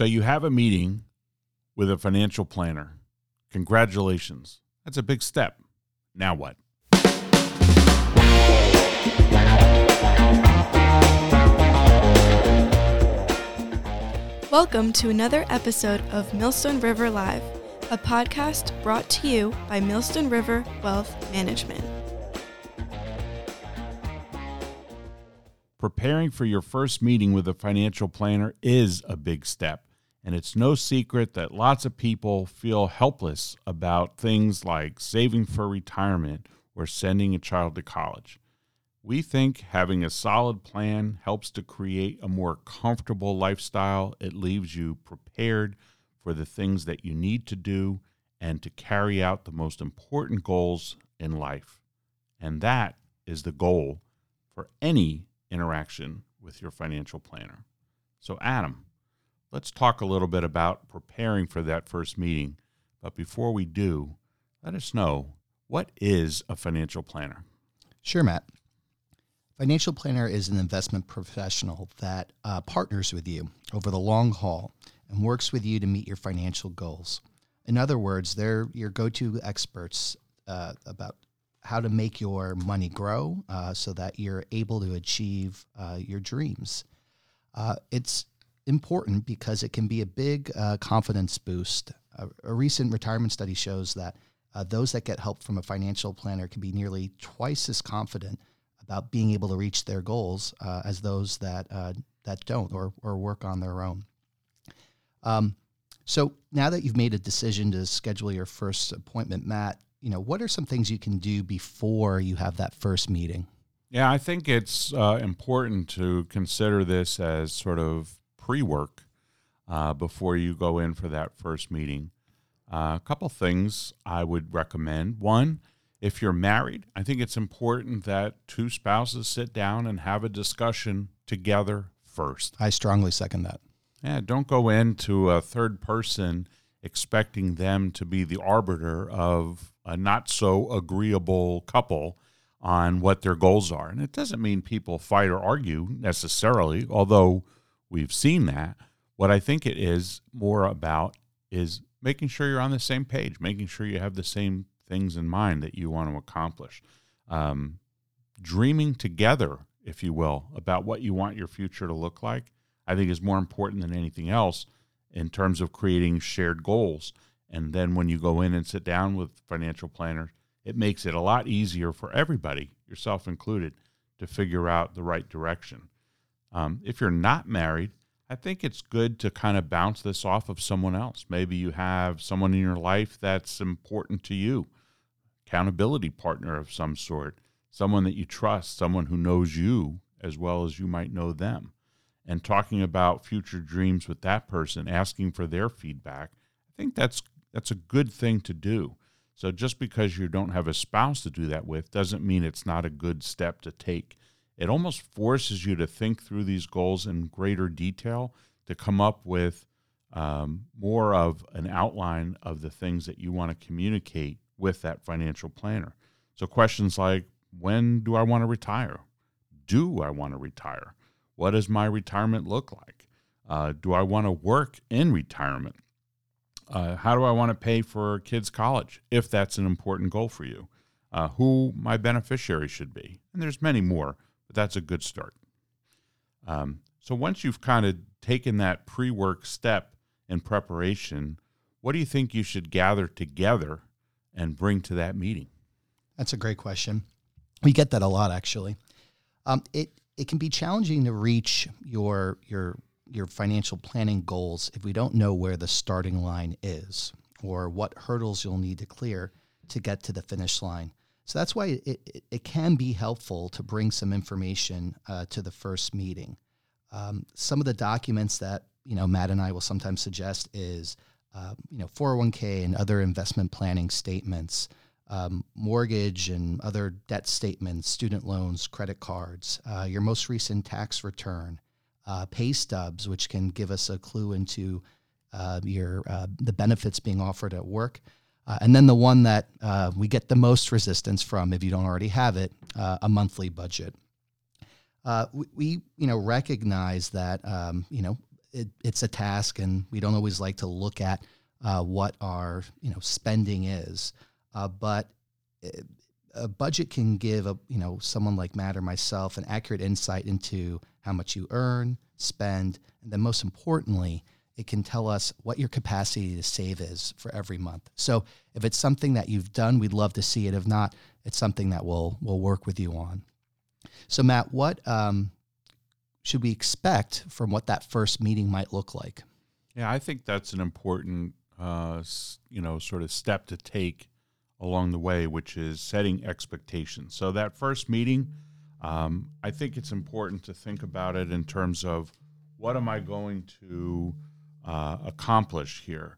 So you have a meeting with a financial planner. Congratulations. That's a big step. Now what? Welcome to another episode of Millstone River Live, a podcast brought to you by Millstone River Wealth Management. Preparing for your first meeting with a financial planner is a big step, and it's no secret that lots of people feel helpless about things like saving for retirement or sending a child to college. We think having a solid plan helps to create a more comfortable lifestyle. It leaves you prepared for the things that you need to do and to carry out the most important goals in life. And that is the goal for any interaction with your financial planner. So, Adam, let's talk a little bit about preparing for that first meeting. But before we do, let us know what is a financial planner? Sure, Matt. Financial planner is an investment professional that uh, partners with you over the long haul and works with you to meet your financial goals. In other words, they're your go to experts uh, about how to make your money grow uh, so that you're able to achieve uh, your dreams. Uh, it's important because it can be a big uh, confidence boost. a recent retirement study shows that those that get help from a financial planner can be nearly twice as confident about being able to reach their goals uh, as those that uh, that don't or or work on their own. Um, so now that you've made a decision to schedule your first appointment, Matt, you know what are some things you can do before you have that first meeting? Yeah, I think it's uh, important to consider this as sort of pre-work uh, before you go in for that first meeting. Uh, a couple things I would recommend. One if you're married, I think it's important that two spouses sit down and have a discussion together first. I strongly second that. Yeah, don't go into a third person expecting them to be the arbiter of a not so agreeable couple on what their goals are. And it doesn't mean people fight or argue necessarily, although we've seen that. What I think it is more about is making sure you're on the same page, making sure you have the same things in mind that you want to accomplish. Um, dreaming together, if you will, about what you want your future to look like, I think is more important than anything else in terms of creating shared goals. And then when you go in and sit down with financial planners, it makes it a lot easier for everybody, yourself included, to figure out the right direction. Um, if you're not married, I think it's good to kind of bounce this off of someone else. Maybe you have someone in your life that's important to you accountability partner of some sort, someone that you trust, someone who knows you as well as you might know them. And talking about future dreams with that person, asking for their feedback, I think that's that's a good thing to do. So just because you don't have a spouse to do that with doesn't mean it's not a good step to take. It almost forces you to think through these goals in greater detail to come up with um, more of an outline of the things that you want to communicate with that financial planner. So questions like when do I want to retire? Do I want to retire? What does my retirement look like? Uh, do I want to work in retirement? Uh, how do I want to pay for kids' college if that's an important goal for you? Uh, who my beneficiary should be? And there's many more, but that's a good start. Um, so once you've kind of taken that pre work step in preparation, what do you think you should gather together and bring to that meeting? That's a great question. We get that a lot, actually. Um, it it can be challenging to reach your your your financial planning goals if we don't know where the starting line is or what hurdles you'll need to clear to get to the finish line. So that's why it, it, it can be helpful to bring some information uh, to the first meeting. Um, some of the documents that you know Matt and I will sometimes suggest is uh, you know 401k and other investment planning statements, um, mortgage and other debt statements, student loans, credit cards, uh, your most recent tax return, uh, pay stubs, which can give us a clue into uh, your uh, the benefits being offered at work. Uh, and then the one that we get the most resistance from, if you don't already have it, a monthly budget. we, we, you know, recognize that um, you know it, it's a task, and we don't always like to look at uh, what our you know spending is. Uh, but a budget can give a you know someone like Matt or myself an accurate insight into how much you earn, spend, and then most importantly, it can tell us what your capacity to save is for every month. So if it's something that you've done, we'd love to see it. If not, it's something that we'll we'll work with you on. So Matt, what um, should we expect from what that first meeting might look like? Yeah, I think that's an important uh, you know sort of step to take along the way, which is setting expectations. So that first meeting, um, I think it's important to think about it in terms of what am I going to uh, accomplish here?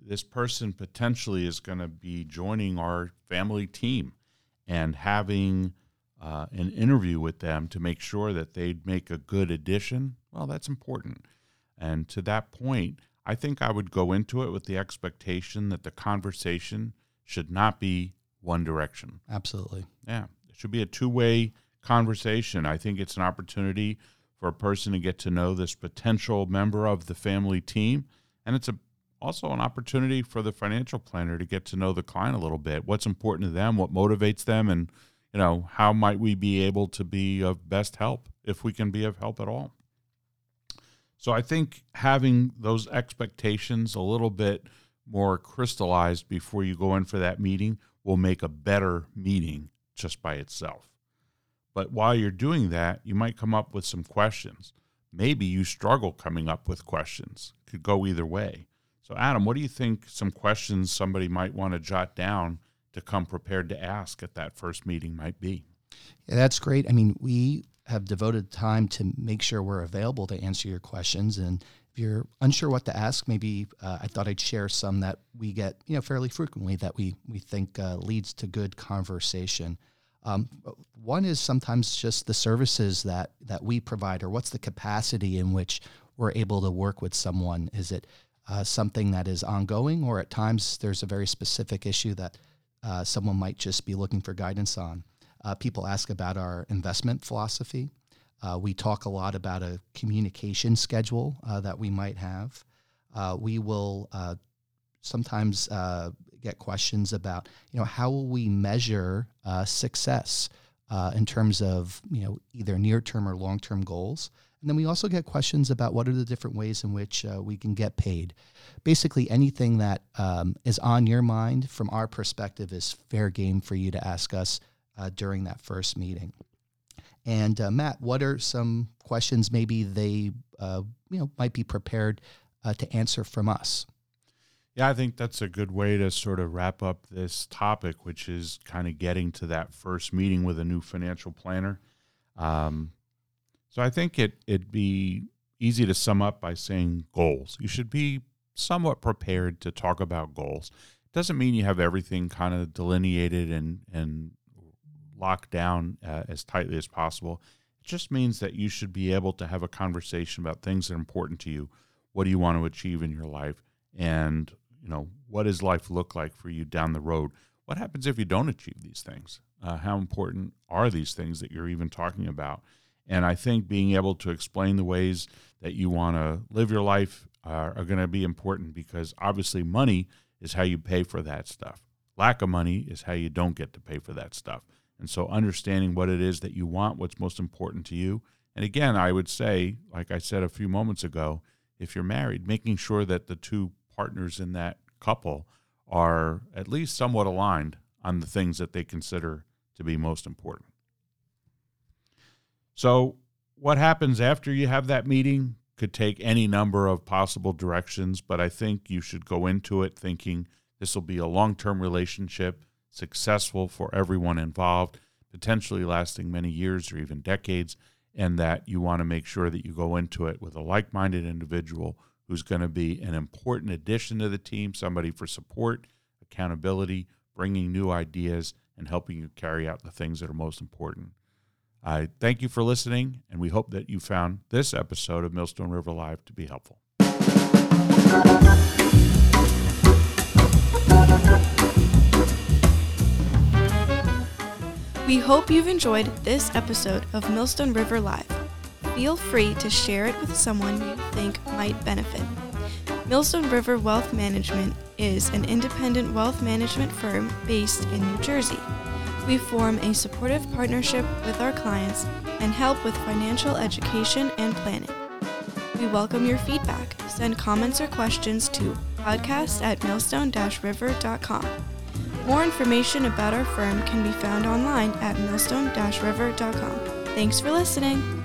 This person potentially is going to be joining our family team and having uh, an interview with them to make sure that they'd make a good addition. Well, that's important. And to that point, I think I would go into it with the expectation that the conversation should not be one direction. Absolutely. Yeah. It should be a two way conversation. I think it's an opportunity for a person to get to know this potential member of the family team. And it's a, also an opportunity for the financial planner to get to know the client a little bit. What's important to them, what motivates them, and you know, how might we be able to be of best help if we can be of help at all. So I think having those expectations a little bit more crystallized before you go in for that meeting will make a better meeting just by itself. But while you're doing that, you might come up with some questions. Maybe you struggle coming up with questions. Could go either way. So, Adam, what do you think some questions somebody might want to jot down to come prepared to ask at that first meeting might be? Yeah, that's great. I mean, we have devoted time to make sure we're available to answer your questions. And if you're unsure what to ask, maybe uh, I thought I'd share some that we get, you know, fairly frequently that we we think uh, leads to good conversation. Um, one is sometimes just the services that that we provide, or what's the capacity in which we're able to work with someone. Is it uh, something that is ongoing, or at times there's a very specific issue that uh, someone might just be looking for guidance on? Uh, people ask about our investment philosophy. Uh, we talk a lot about a communication schedule uh, that we might have. Uh, we will sometimes get questions about, you know, how will we measure success in terms of, you know, either near-term or long-term goals. And then we also get questions about what are the different ways in which we can get paid. Basically, anything that um, is on your mind from our perspective is fair game for you to ask us during that first meeting. And uh, Matt, what are some questions maybe they uh, you know might be prepared uh, to answer from us? Yeah, I think that's a good way to sort of wrap up this topic, which is kind of getting to that first meeting with a new financial planner. Um, so I think it it'd be easy to sum up by saying goals. You should be somewhat prepared to talk about goals. It doesn't mean you have everything kind of delineated and and locked down uh, as tightly as possible. It just means that you should be able to have a conversation about things that are important to you. What do you want to achieve in your life? And, you know, what does life look like for you down the road? What happens if you don't achieve these things? Uh, how important are these things that you're even talking about? And I think being able to explain the ways that you want to live your life uh, are going to be important because obviously money is how you pay for that stuff. Lack of money is how you don't get to pay for that stuff. And so understanding what it is that you want, what's most important to you. And again, I would say, like I said a few moments ago, if you're married, making sure that the two partners in that couple are at least somewhat aligned on the things that they consider to be most important. So, what happens after you have that meeting could take any number of possible directions, but I think you should go into it thinking this will be a long term relationship successful for everyone involved, potentially lasting many years or even decades, and that you want to make sure that you go into it with a like minded individual who's going to be an important addition to the team, somebody for support, accountability, bringing new ideas, and helping you carry out the things that are most important. I thank you for listening, and we hope that you found this episode of Millstone River Live to be helpful. We hope you've enjoyed this episode of Millstone River Live. Feel free to share it with someone you think might benefit. Millstone River Wealth Management is an independent wealth management firm based in New Jersey. We form a supportive partnership with our clients and help with financial education and planning. We welcome your feedback. Send comments or questions to podcast at millstone-river.com. More information about our firm can be found online at millstone-river.com. Thanks for listening.